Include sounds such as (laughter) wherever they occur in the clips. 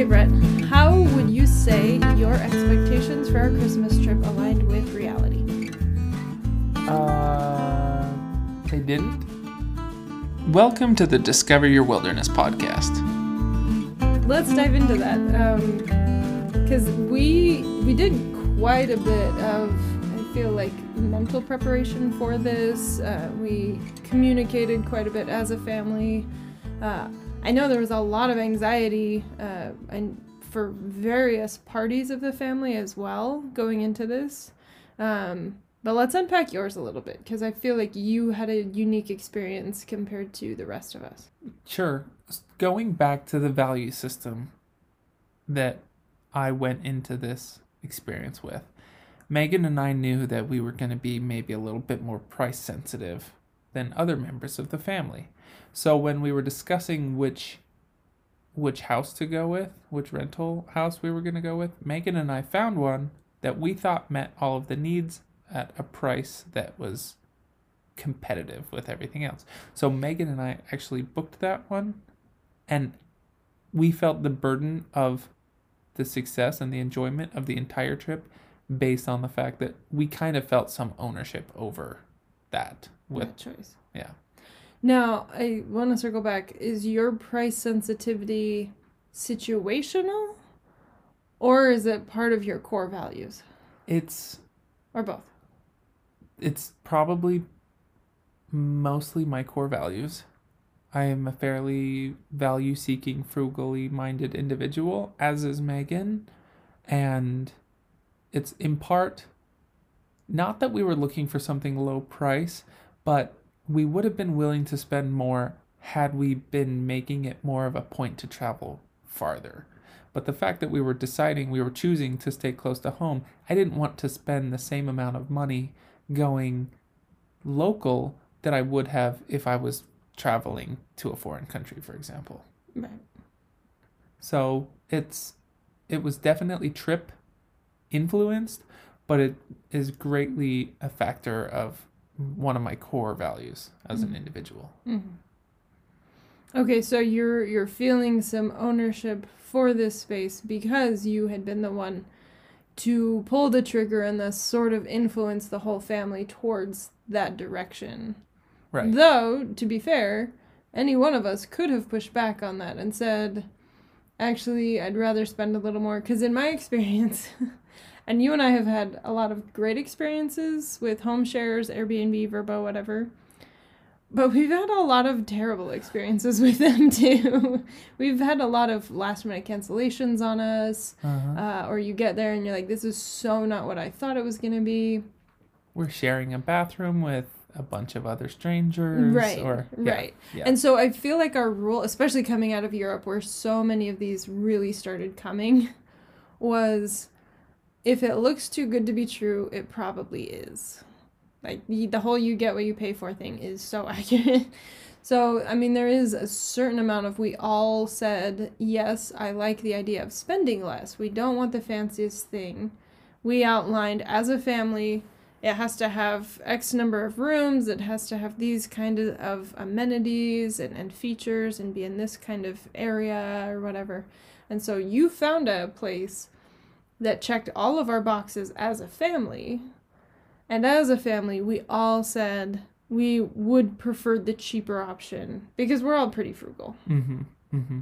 Okay, Brett, how would you say your expectations for our Christmas trip aligned with reality? Uh, they didn't. Welcome to the Discover Your Wilderness podcast. Let's dive into that. Because we we did quite a bit of, I feel like, mental preparation for this. Uh, we communicated quite a bit as a family. Uh, I know there was a lot of anxiety uh, and for various parties of the family as well going into this. Um, but let's unpack yours a little bit because I feel like you had a unique experience compared to the rest of us. Sure. Going back to the value system that I went into this experience with, Megan and I knew that we were going to be maybe a little bit more price sensitive than other members of the family. So when we were discussing which which house to go with, which rental house we were going to go with, Megan and I found one that we thought met all of the needs at a price that was competitive with everything else. So Megan and I actually booked that one and we felt the burden of the success and the enjoyment of the entire trip based on the fact that we kind of felt some ownership over that with That choice. yeah. Now, I want to circle back. Is your price sensitivity situational or is it part of your core values It's or both? it's probably mostly my core values. I am a fairly value seeking, frugally minded individual, as is Megan. And it's in part not that we were looking for something low price, but we would have been willing to spend more had we been making it more of a point to travel farther. But the fact that we were deciding, we were choosing to stay close to home, I didn't want to spend the same amount of money going local that I would have if I was traveling to a foreign country, for example. Right. So it's it was definitely trip influenced, but it is greatly a factor of one of my core values as an mm-hmm. individual. Mm-hmm. Okay, so you're you're feeling some ownership for this space because you had been the one to pull the trigger and thus sort of influence the whole family towards that direction. Right. Though, to be fair, any one of us could have pushed back on that and said, actually, I'd rather spend a little more. Because in my (laughs) experience, and you and I have had a lot of great experiences with home shares, Airbnb, Vrbo, whatever. But we've had a lot of terrible experiences (laughs) with them too. we've had a lot of last minute cancellations on us, Uh-huh. uh, or you get there and you're like, this is so not what I thought it was going to be. We're sharing a bathroom with a bunch of other strangers. Right, Or yeah, right. Yeah. And so I feel like our rule, especially coming out of Europe, where so many of these really started coming, (laughs) was if it looks too good to be true, it probably is. Like the whole "you get what you pay for" thing is so (laughs) accurate. So I mean, there is a certain amount of we all said yes. I like the idea of spending less. We don't want the fanciest thing. We outlined as a family it has to have X number of rooms, it has to have these kind of, of amenities and, and features and be in this kind of area or whatever. And so you found a place that checked all of our boxes as a family. And as a family, we all said we would prefer the cheaper option because we're all pretty frugal. mm-hmm. Mm-hmm.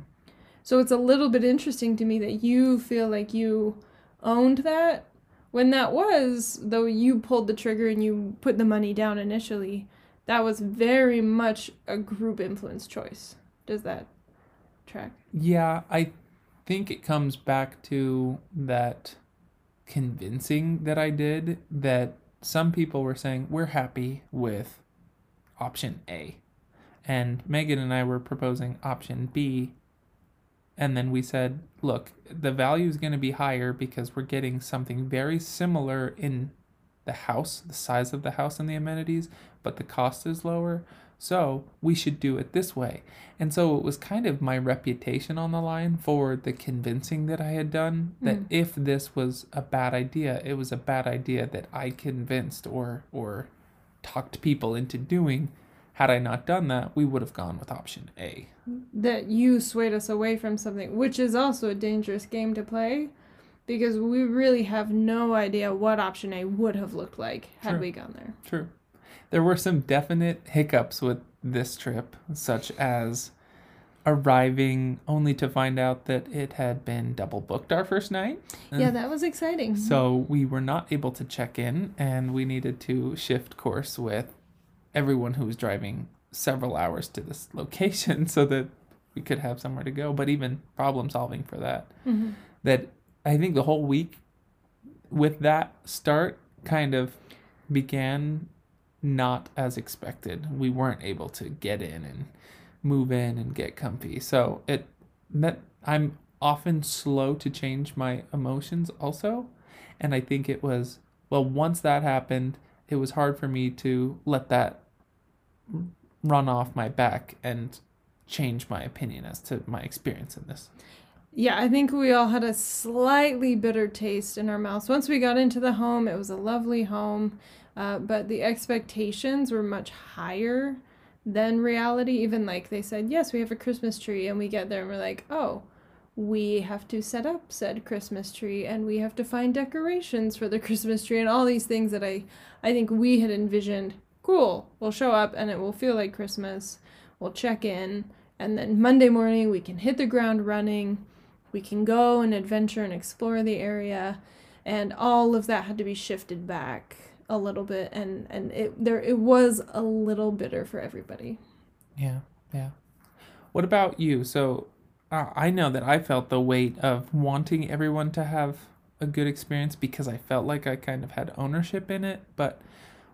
So it's a little bit interesting to me that you feel like you owned that when that was, though you pulled the trigger and you put the money down initially, that was very much a group influence choice. Does that track? Yeah, I think it comes back to that convincing that I did that some people were saying we're happy with option A. And Megan and I were proposing option B. And then we said, look, the value is going to be higher because we're getting something very similar in the house, the size of the house and the amenities, but the cost is lower. So we should do it this way. And so it was kind of my reputation on the line for the convincing that I had done that hmm. if this was a bad idea, it was a bad idea that I convinced or or talked people into doing Had I not done that, we would have gone with option A. that you swayed us away from something, which is also a dangerous game to play because we really have no idea what option A would have looked like had Sure. we gone there. True. There were some definite hiccups with this trip, such as arriving only to find out that it had been double booked our first night. Yeah, that was exciting. So we were not able to check in and we needed to shift course with everyone who was driving several hours to this (laughs) location so that we could have somewhere to go. But even problem solving for that. Mhm. That I think the whole week with that start kind of began not as expected. We weren't able to get in and move in and get comfy. So it that I'm often slow to change my emotions also. And I think it was well once that happened, it was hard for me to let that run off my back and change my opinion as to my experience in this. Yeah, I think we all had a slightly bitter taste in our mouths. Once we got into the home, it was a lovely home, uh, but the expectations were much higher than reality. Even like they said, yes, we have a Christmas tree, and we get there and we're like, oh, we have to set up said Christmas tree, and we have to find decorations for the (laughs) Christmas tree, and all these things that I, I think we had envisioned. Cool, we'll show up and it will feel like Christmas. We'll check in, and then Monday morning we can hit the ground running we can go and adventure and explore the area and all of that had to be shifted back a little bit and and it there it was a little bitter for everybody Yeah, yeah. What about you? So uh, I know that I felt the weight of wanting everyone to have a good experience because I felt like I kind of had ownership in it. But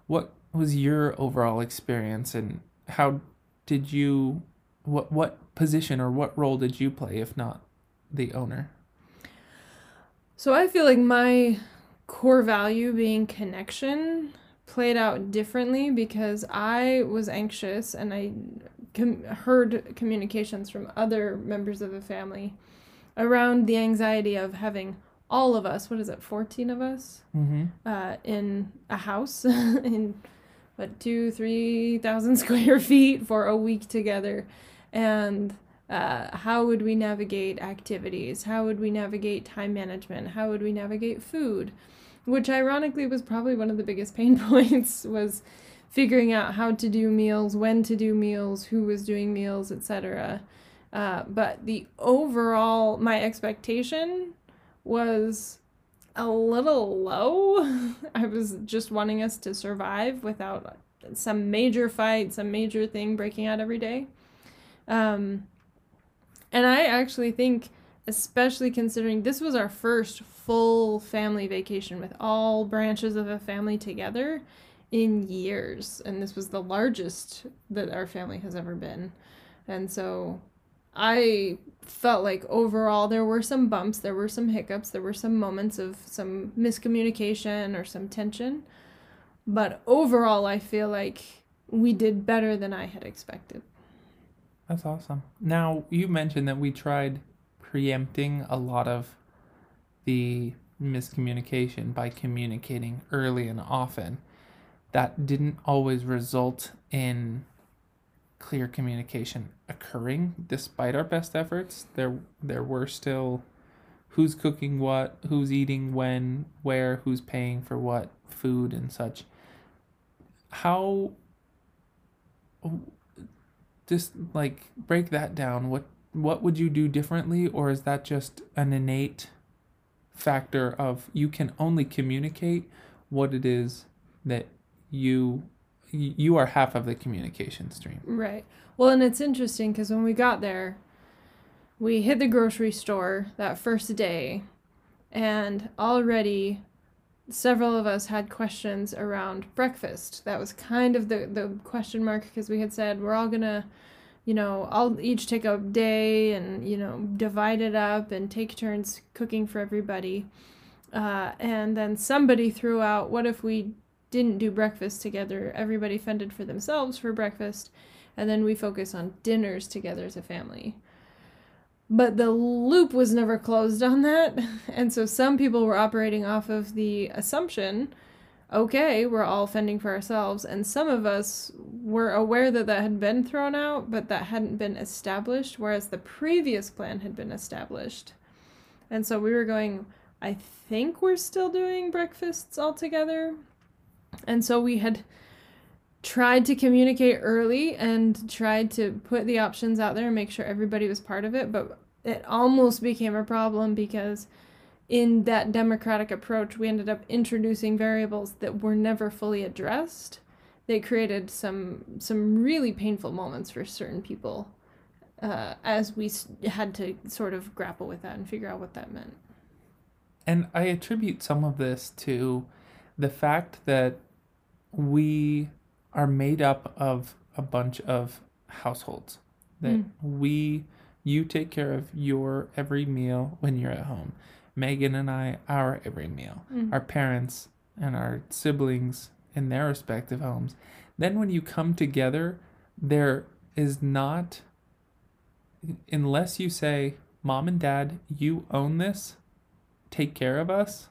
what was your overall experience and how did you, what, what position or what role did you play if not the owner? so i feel like my core value being connection played out differently because i was anxious and i com- heard communications from other members of the family around the anxiety of having all of us what is it 14 of us Mm-hmm. uh, in a house (laughs) in what two three thousand (laughs) square feet for a week together and uh, how would we navigate activities how would we navigate time management how would we navigate food which ironically was probably one of the biggest (laughs) pain points was figuring out how to do meals when to do meals who was doing meals etc uh, but the overall my expectation was a little low. (laughs) I was just wanting us to survive without some major fight, some major thing breaking out every day. Um, and I actually think, especially considering this was our first full family vacation with all branches of a family together in years. And this was the largest that our family has ever been. And so I felt like overall there were some bumps, there were some hiccups, there were some moments of some miscommunication or some tension. But overall, I feel like we did better than I had expected. That's awesome. Now, you mentioned that we tried preempting a lot of the miscommunication by communicating early and often. That didn't always result in clear communication occurring despite our best efforts. There there were still who's cooking what, who's eating when, where, who's paying for what, food and such. How just like break that down what what would you do differently or is that just an innate factor of you can only communicate what it is that you you are half of the communication stream Right. Well, and it's interesting because when we got there, we hit the grocery store that first day, and already several of us had questions around breakfast. That was kind of the, the question mark because we had said we're all gonna, you know, I'll each take a day and, you know, divide it up and take turns cooking for everybody. Uh, and then somebody threw out, what if we didn't do breakfast together? Everybody fended for themselves for breakfast, and then we focus on dinners together as a family. But the loop was never closed on that. (laughs) And so some people were operating off of the assumption okay, we're all fending for ourselves. And some of us were aware that that had been thrown out, but that hadn't been established, whereas the previous plan had been established. And so we were going, I think we're still doing breakfasts all together. And so we had tried to communicate early and tried to put the options out there and make sure everybody was part of it, but it almost became a problem because in that democratic approach, we ended up introducing variables that were never fully addressed. They created some some really painful moments for certain people uh, as we had to sort of grapple with that and figure out what that meant. And I attribute some of this to the fact that we are made up of a bunch of households that mm. we you take care of your every meal when you're at home megan and i our every meal mm. our parents and our siblings in their respective homes then when you come together there is not unless you say mom and dad you own this take care of us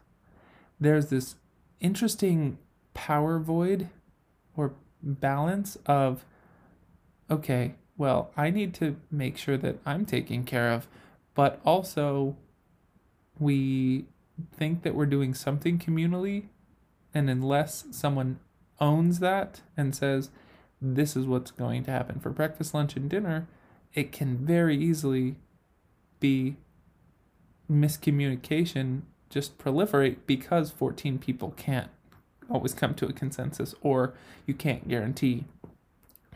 there's this interesting power void or balance of okay, well, I need to make sure that I'm taken care of, but also we think that we're doing something communally, and unless someone owns that and says, this is what's going to happen for breakfast, lunch, and dinner, it can very easily be miscommunication just proliferate because 14 people can't always come to a consensus, or you can't guarantee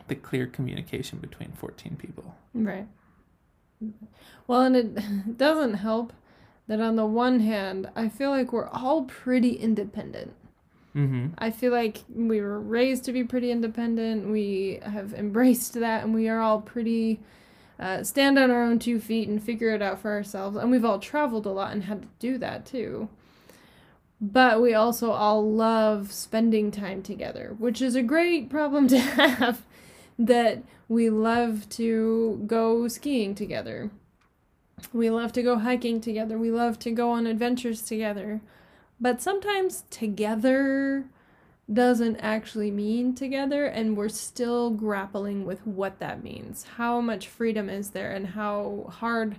the clear communication between 14 people. Right. Well, and it (laughs) doesn't help that on the one hand, I feel like we're all pretty independent. Mm-hmm. I feel like we were raised to be pretty independent. We have embraced that, and we are all pretty uh, stand on our own two feet and figure it out for ourselves. And we've all traveled a lot and had to do that too. But we also all love spending time together, which is a great problem (laughs) to have. that we love to go skiing together. We love to go hiking together. We love to go on adventures together. But sometimes together doesn't actually mean together, and we're still grappling with what that means. How much freedom is there, and how hard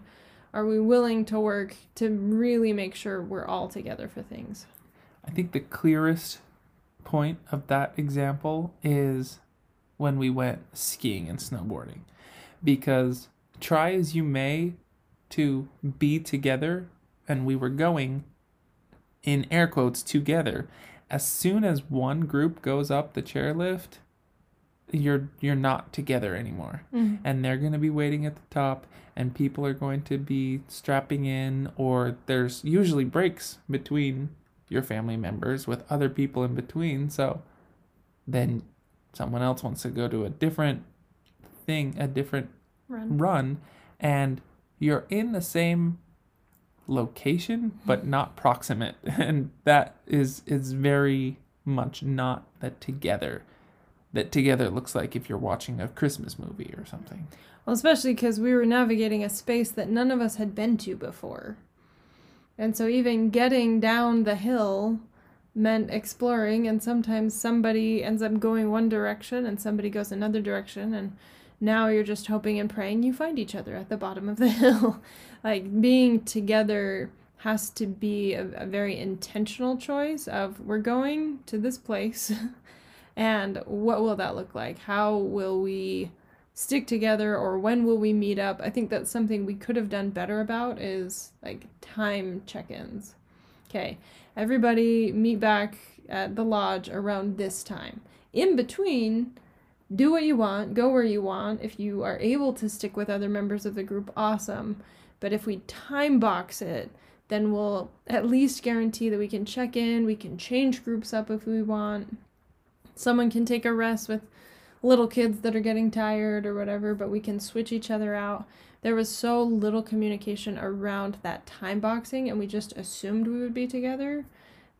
are we willing to work to really make sure we're all together for things? I think the clearest point of that example is when we went skiing and snowboarding. Because try as you may to be together, and we were going in air quotes together. As soon as one group goes up the chairlift, you're you're not together anymore. Mm-hmm. and they're going to be waiting at the top and people are going to be strapping in or there's usually breaks between your family members with other people in between so then someone else wants to go to a different thing a different run, run and you're in the same location but not proximate. (laughs) And that is is very much not that together that together looks like if you're watching a Christmas movie or something. Well, especially because we were navigating a space that none of us had been to before. And so even getting down the hill meant exploring, and sometimes somebody ends up going one direction and somebody goes another direction, and now you're just hoping and praying you find each other at the bottom of the (laughs) hill. like being together has to be a, a very intentional choice of we're going to this place (laughs) and what will that look like? How will we stick together or when will we meet up? I think that's something we could have done better about is like time check-ins. Okay everybody meet back at the lodge around this time. In between do what you want go where you want. If you are able to stick with other members of the group awesome. But if we time box it then we'll at least guarantee that we can check in we can change groups up if we want someone can take a rest with little kids that are getting tired or whatever, but we can switch each other out. There was so little communication around that time boxing, and we just assumed we would be together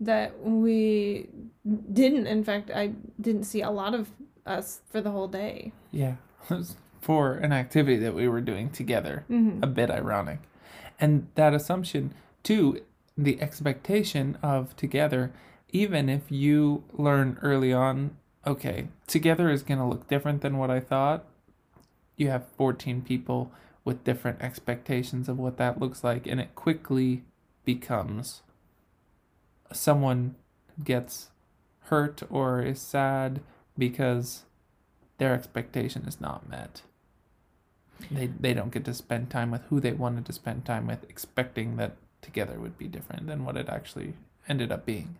that we didn't. In fact, I didn't see a lot of us for the whole day. Yeah, (laughs) for an activity that we were doing together. Mm-hmm. A bit ironic. And that assumption, too, the expectation of together even if you learn early on okay, together is going to look different than what I thought. You have 14 people with different expectations of what that looks like, and it quickly becomes someone gets hurt or is sad because their expectation is not met. They they don't get to spend time with who they wanted to spend time with, expecting that together would be different than what it actually ended up being.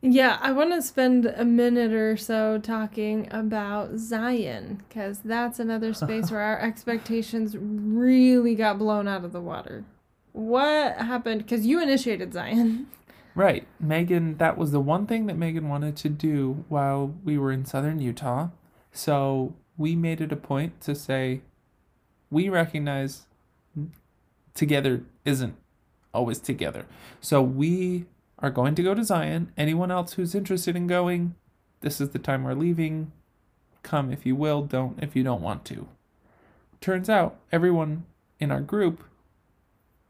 Yeah, I want to spend a minute or so talking about Zion because that's another (laughs) space where our expectations really got blown out of the water. What happened? Because you initiated Zion. Right. Megan, that was the one thing that Megan wanted to do while we were in southern Utah. So we made it a point to say we recognize together isn't always together. So we are going to go to Zion. Anyone else who's interested in going, this is the time we're leaving. Come if you will, don't if you don't want to. Turns out everyone in our group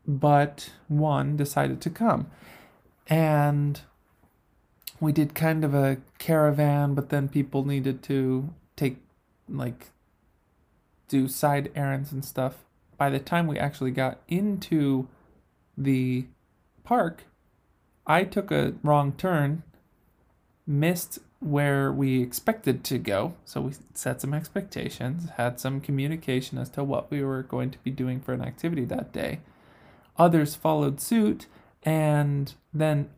but one decided to come. And we did kind of a caravan, but then people needed to take like do side errands and stuff. By the time we actually got into the park, I took a wrong turn, missed where we expected to go. So we set some expectations, had some communication as to what we were going to be doing for an activity that day. Others followed suit, and then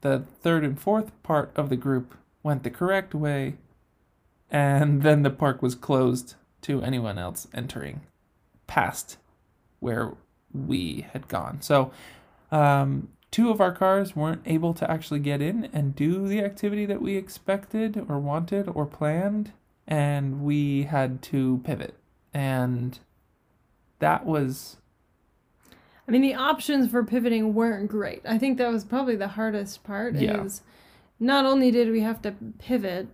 the third and fourth part of the group went the correct way, and (laughs) then the park was closed to anyone else entering past where we had gone. So um, two of our cars weren't able to actually get in and do the activity that we expected or wanted or planned, and we had to pivot. And that was. I mean, the options for pivoting weren't great. I think that was probably the hardest part. Yeah. Is not only did we have to pivot,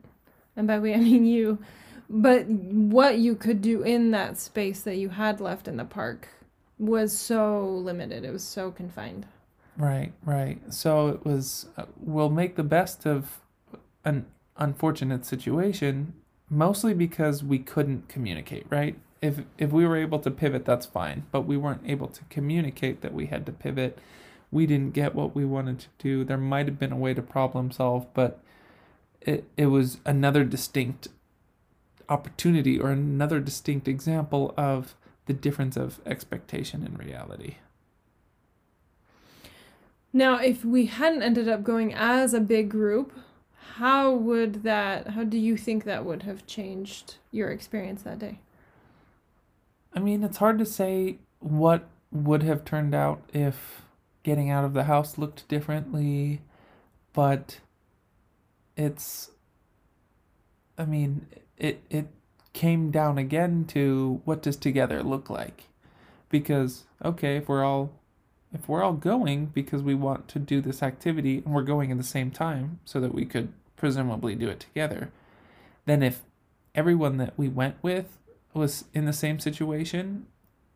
and by we I mean you, but what you could do in that space that you had left in the park was so limited. It was so confined. Right, right. So it was, uh, we'll make the best of an unfortunate situation, mostly because we couldn't communicate, right? If, if we were able to pivot, that's fine, but we weren't able to communicate that we had to pivot. We didn't get what we wanted to do. There might have been a way to problem solve, but it, it was another distinct opportunity or another distinct example of the difference of expectation and reality. Now, if we hadn't ended up going as a big group, how would that, how do you think that would have changed your experience that day? I mean, it's hard to say what would have turned out if getting out of the house looked differently, but it's I mean, it it came down again to what does together look like? Because okay, if we're all if we're all going because we want to do this activity and we're going at the same time so that we could presumably do it together, then if everyone that we went with was in the same situation,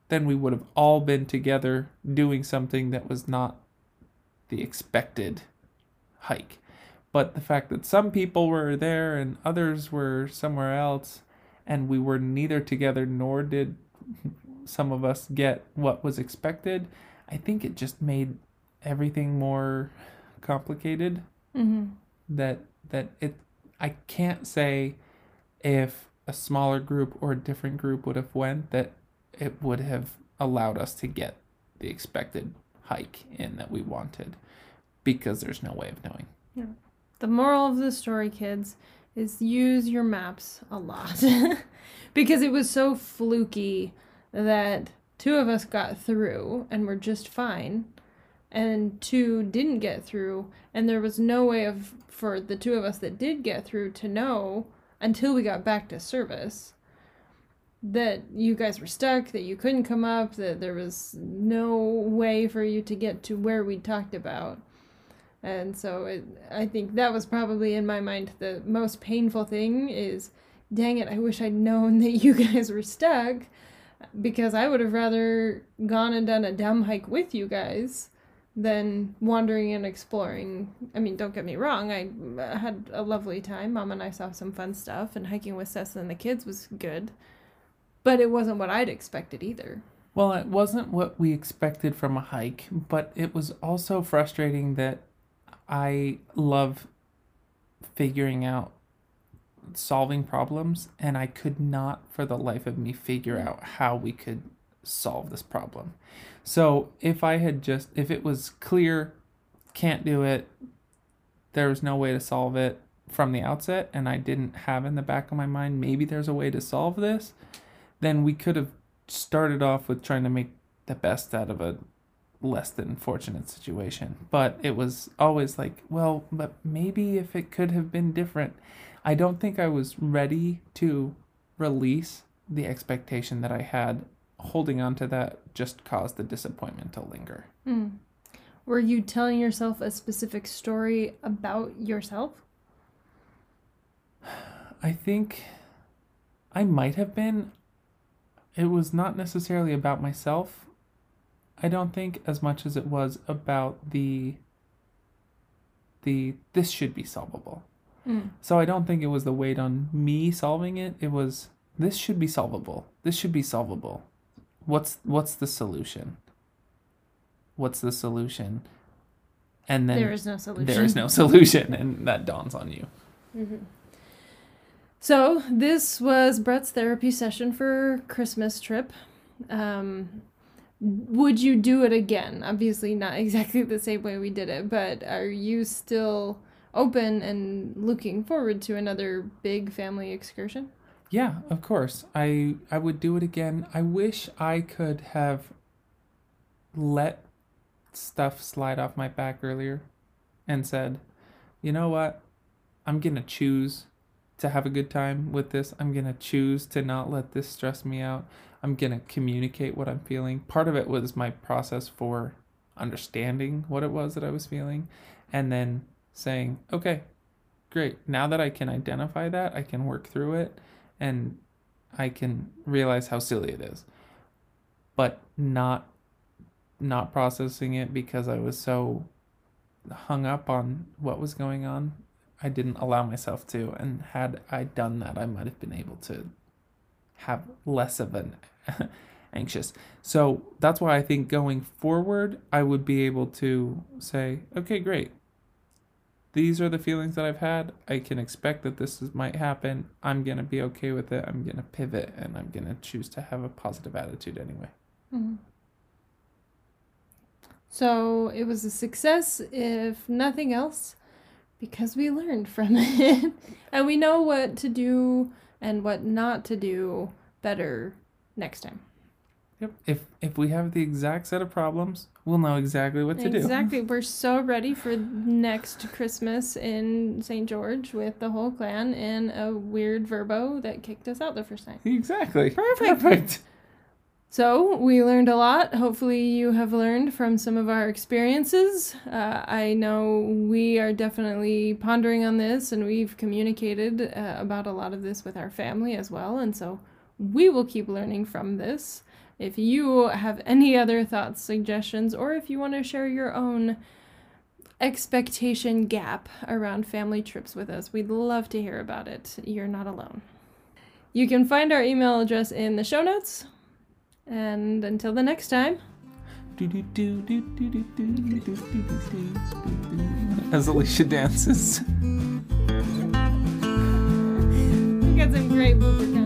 then we would have all been together doing something that was not the expected hike. But the fact that some people were there and others were somewhere else, and we were neither together nor did some of us get what was expected, I think it just made everything more complicated. Mm-hmm. That that it I can't say if a smaller group or a different group would have went that it would have allowed us to get the expected hike in that we wanted because there's no way of knowing. Yeah. The moral of the story, kids, is use your maps a lot. (laughs) because it was so fluky that two of us got through and were just fine, and two didn't get through, and there was no way of for the two of us that did get through to know until we got back to service that you guys were stuck, that you couldn't come up, that there was no way for you to get to where we talked about. And so it, I think that was probably in my mind the most painful thing is dang it, I wish I'd known (laughs) that you guys were stuck because I would have rather gone and done a dumb hike with you guys than wandering and exploring. I mean, don't get me wrong, I uh, had a lovely time. Mom and I saw some fun stuff, and hiking with Sessa and the kids was good. But it wasn't what I'd expected either. Well, it wasn't what we expected from a hike, but it was also frustrating that I love figuring out solving problems, and I could not for the life of me figure out how we could solve this problem. So if I had just, if it was clear, can't do it, there was no way to solve it from the outset, and I didn't have in the back of my mind, maybe there's a way to solve this, then we could have started off with trying to make the best out of a less than fortunate situation. But it was always like, well, but maybe if it could have been different. I don't think I was ready to release the expectation that I had. Holding on to that just caused the disappointment to linger. Mm. Were you telling yourself a specific story about yourself? (sighs) I think I might have been. It was not necessarily about myself. I don't think as much as it was about the the this should be solvable. Mm. So I don't think it was the weight on me solving it. It was this should be solvable. This should be solvable. What's what's the solution? What's the solution? And then there is no solution. there is no (laughs) solution, and that dawns on you. Mm-hmm. So this was Brett's therapy session for Christmas trip. Um, would you do it again? Obviously, not (laughs) exactly the same way we did it, but are you still open and looking forward to another big family excursion? Yeah, of course. I I would do it again. I wish I could have let stuff slide off my back earlier and said, "You know what? I'm going to choose to have a good time with this. I'm going to choose to not let this stress me out. I'm going to communicate what I'm feeling." Part of it was my process for understanding what it was that I was feeling and then saying, "Okay, great. Now that I can identify that, I can work through it." and I can realize how silly it is. But not not processing it because I was so hung up on what was going on. I didn't allow myself to and had I done that I might have been able to have less of an (laughs) anxious. So that's why I think going forward I would be able to say, okay, great these are the feelings that I've had. I can expect that this is, might happen. I'm going to be okay with it. I'm going to pivot and I'm going to choose to have a positive attitude anyway. Mm-hmm. So it was a success, if nothing else, because we learned from (laughs) it. and we know what to do and what not to do better next time. Yep. If if we have the exact set of problems, we'll know exactly what to do. Exactly. (laughs) We're so ready for next Christmas in St. George with the whole clan and a weird Vrbo that kicked us out the first time. Exactly. Perfect. Perfect. So we learned a lot. Hopefully, you have learned from some of our experiences. Uh, I know we are definitely pondering on this, and we've communicated uh, about a lot of this with our family as well. And so we will keep learning from this. If you have any other thoughts, suggestions, or if you want to share your own expectation gap around family trips with us, we'd love to hear about it. You're not alone. You can find our email address in the show notes. And until the next time. As Alicia dances. we got some great blooper